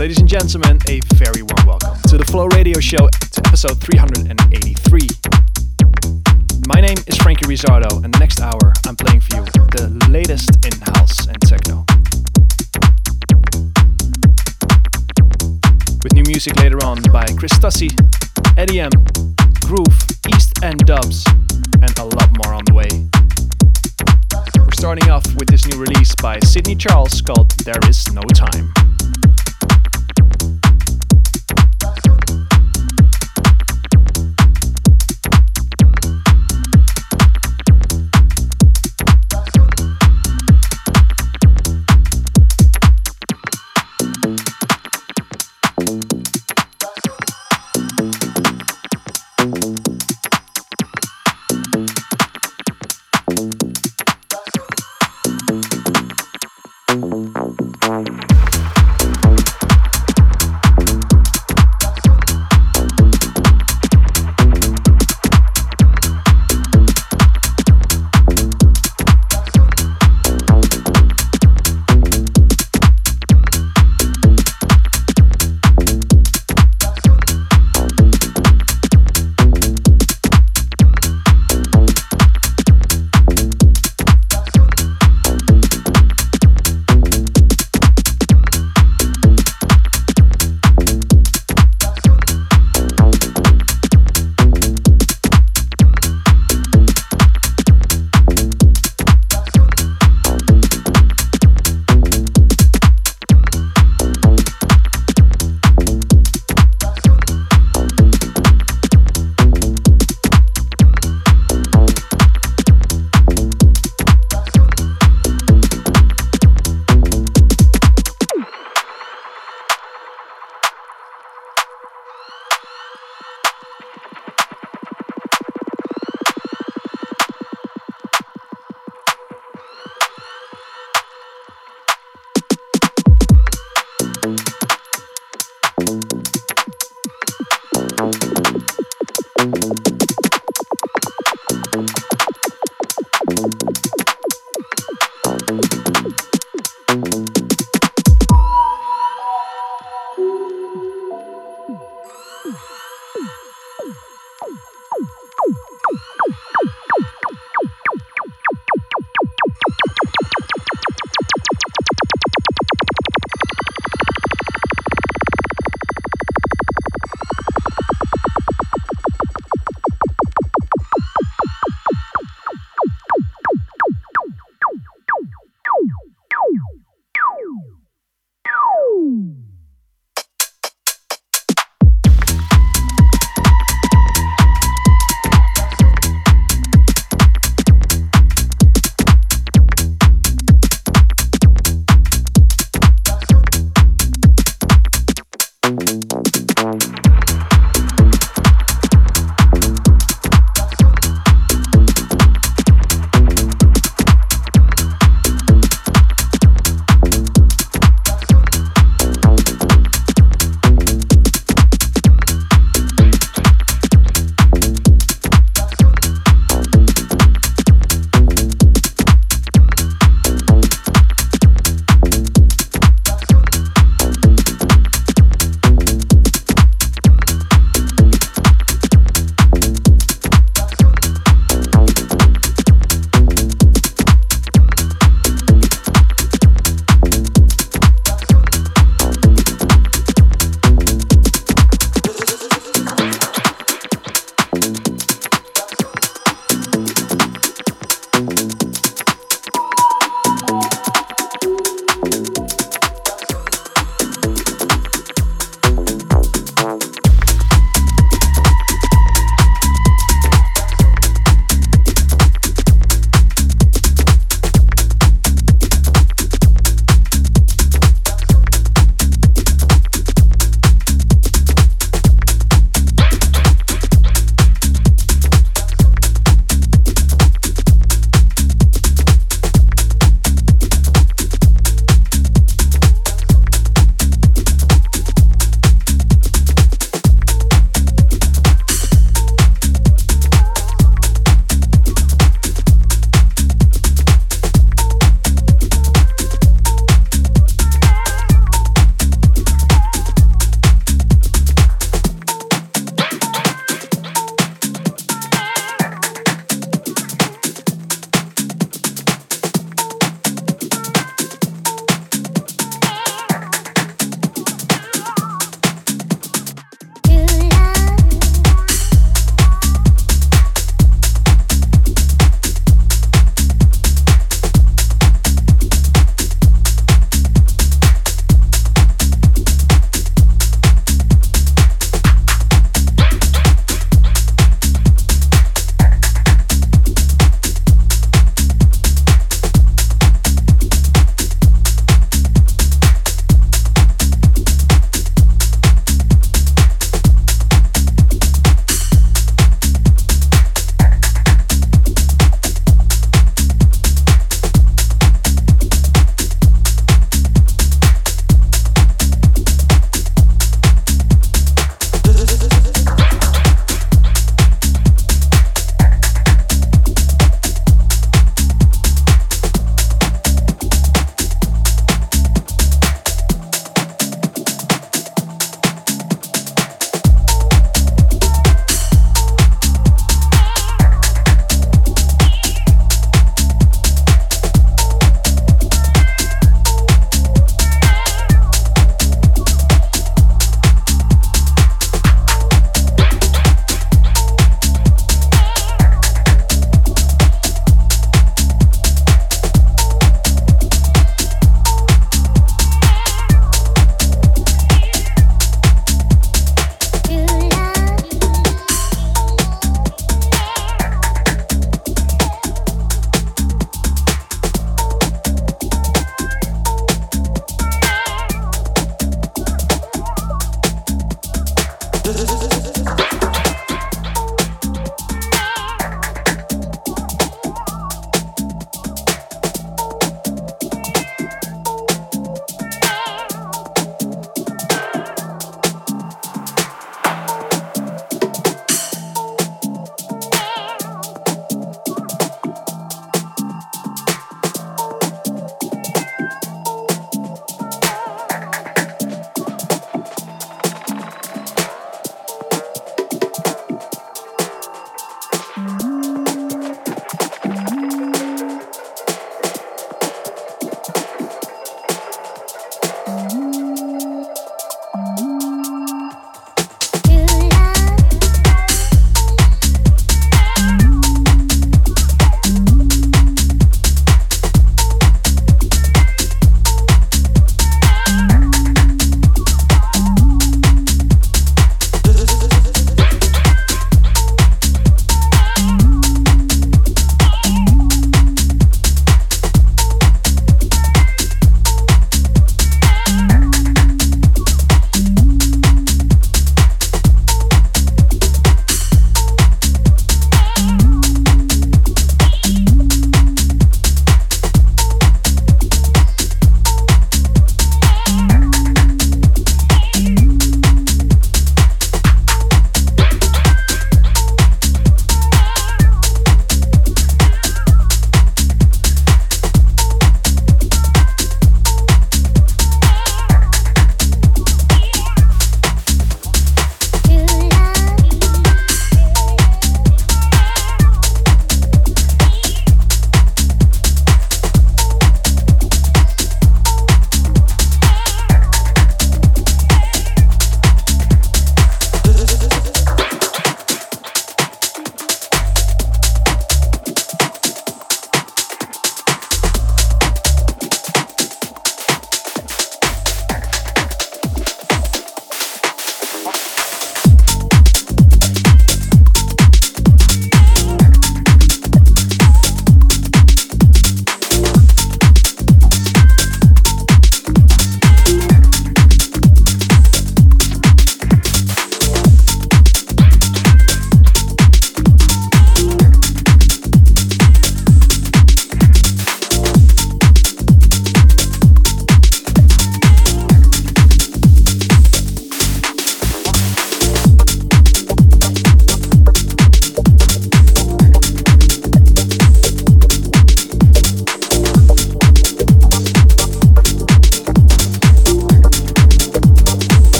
ladies and gentlemen, a very warm welcome to the Flow Radio Show, episode 383. My name is Frankie Rizzardo, and the next hour I'm playing for you the latest in house and techno. With new music later on by Chris Stussy, Eddie M, Groove, East End Dubs, and a lot more on the way. We're starting off with this new release by Sidney Charles called There Is No Time.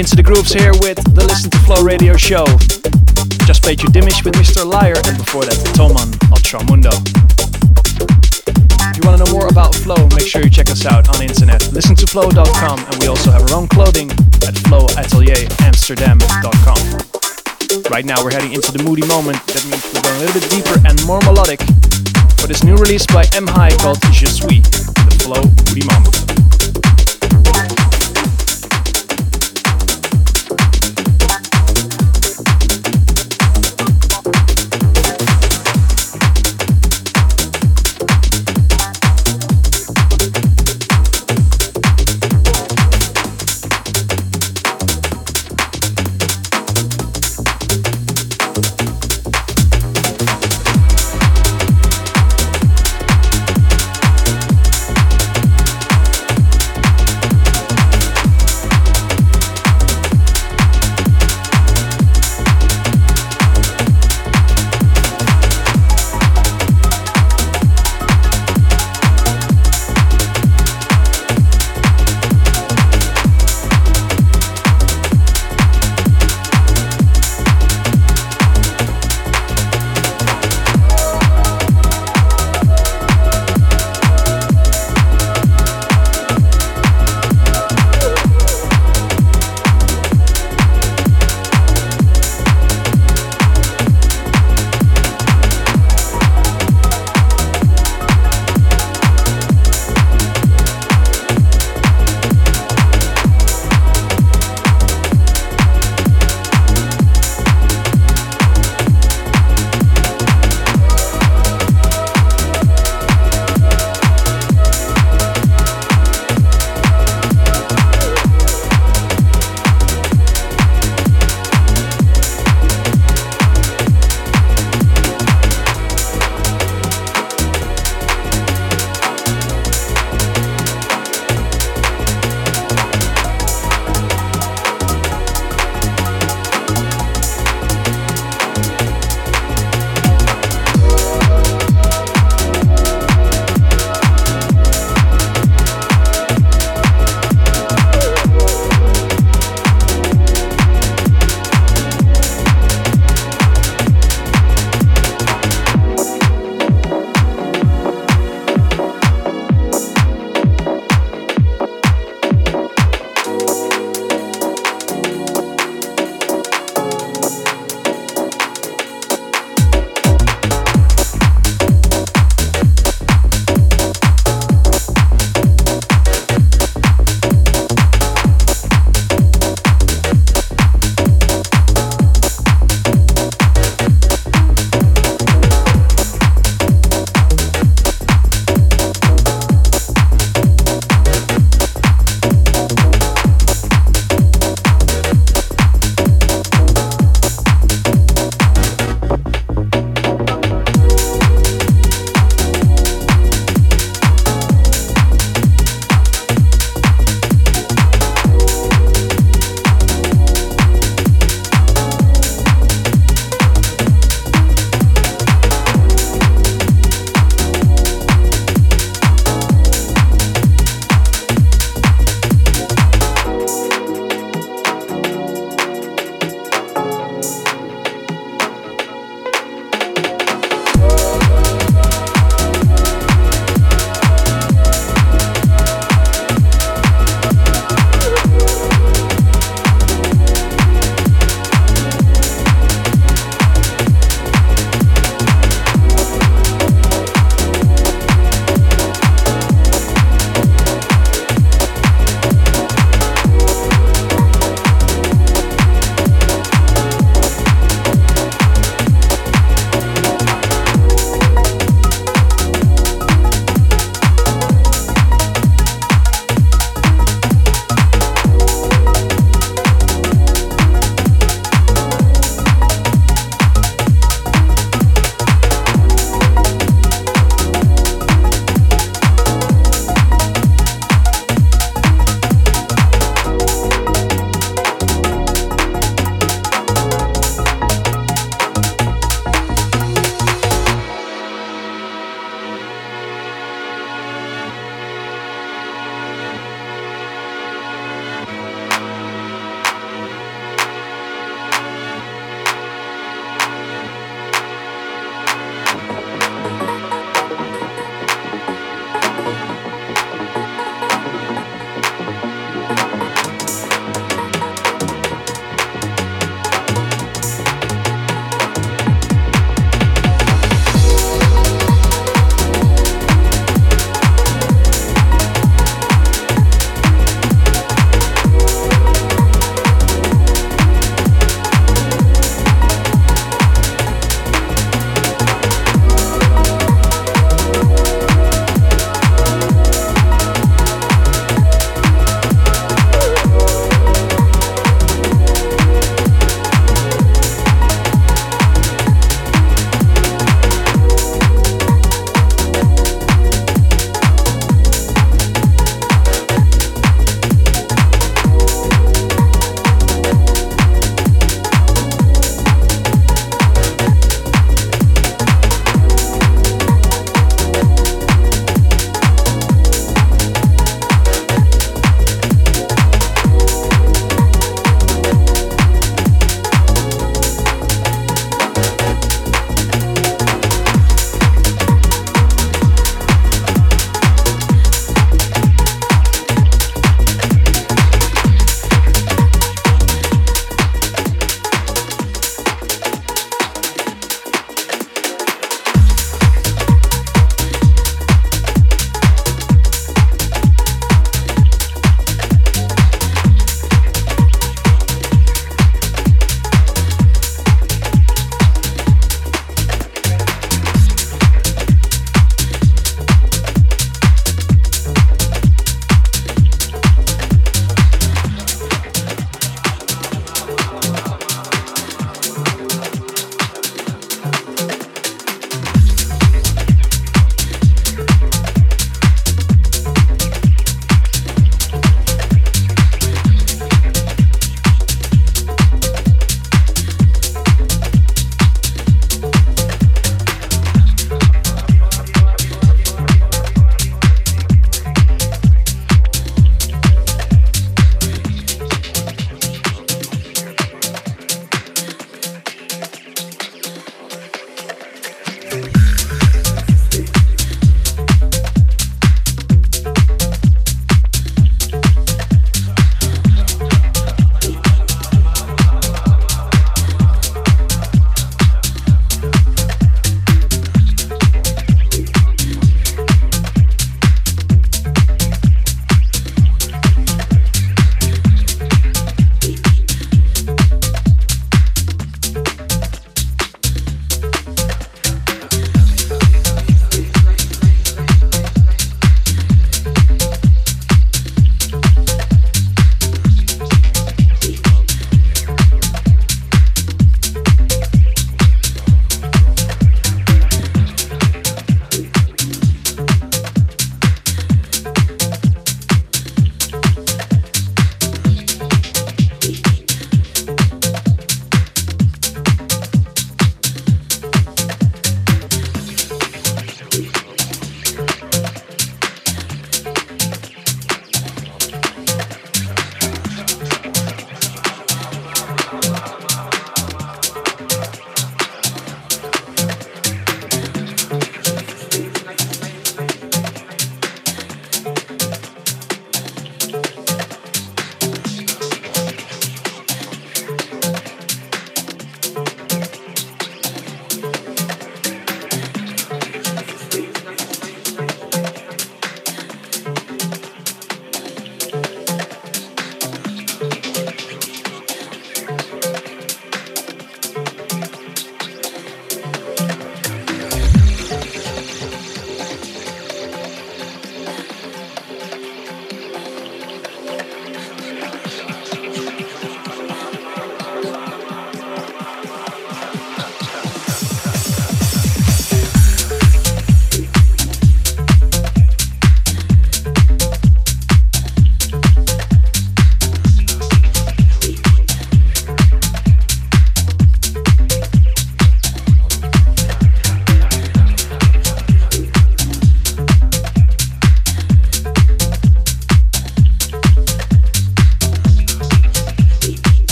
Into the grooves here with the Listen to Flow radio show. Just played you Dimish with Mr. Liar, and before that, Toman Ultramundo. If you want to know more about Flow, make sure you check us out on the internet. Listen to flow.com, and we also have our own clothing at flowatelieramsterdam.com. Right now, we're heading into the moody moment. That means we're going a little bit deeper and more melodic for this new release by M High called Je Suis, the Flow Moody Moment.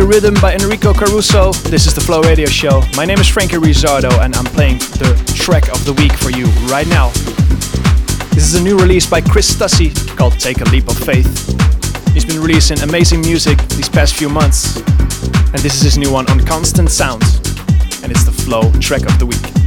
Your rhythm by Enrico Caruso. This is the Flow Radio Show. My name is Frankie Rizzardo and I'm playing the track of the week for you right now. This is a new release by Chris Stussy called Take a Leap of Faith. He's been releasing amazing music these past few months, and this is his new one on Constant Sound, and it's the Flow track of the week.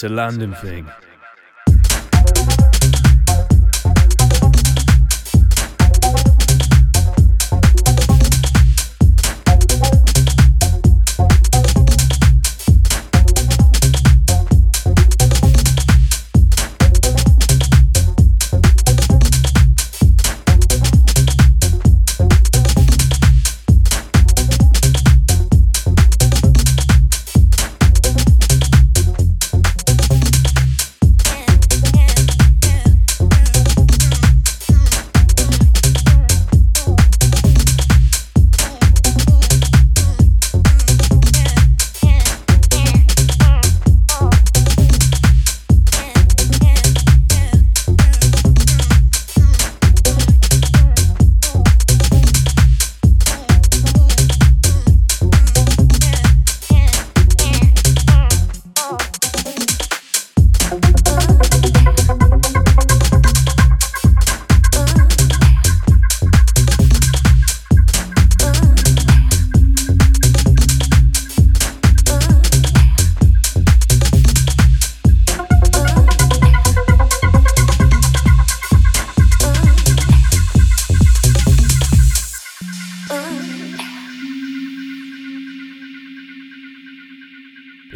It's a London thing.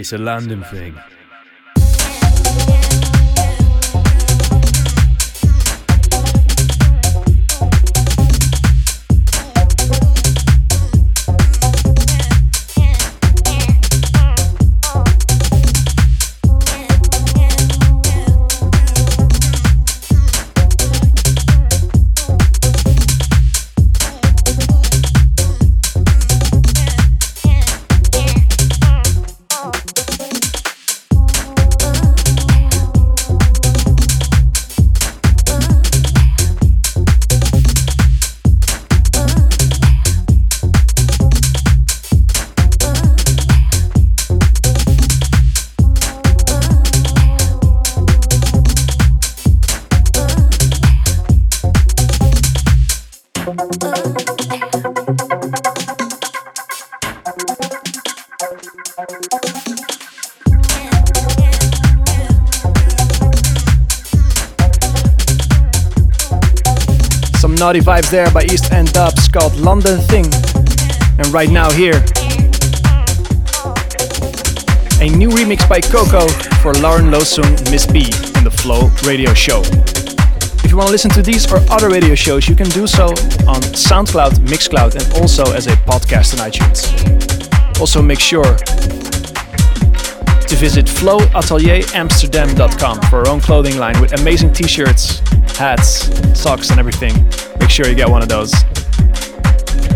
It's a London thing. Vibes there by East End Dubs called London Thing. And right now here, a new remix by Coco for Lauren Lo Sung Miss B in the Flow radio show. If you want to listen to these or other radio shows, you can do so on SoundCloud, Mixcloud, and also as a podcast on iTunes. Also, make sure to visit flowatelieramsterdam.com for our own clothing line with amazing t shirts, hats, socks, and everything. Sure you get one of those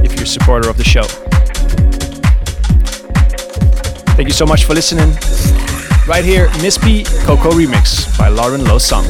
if you're a supporter of the show. Thank you so much for listening. Right here, Miss P Coco Remix by Lauren Lo Sung.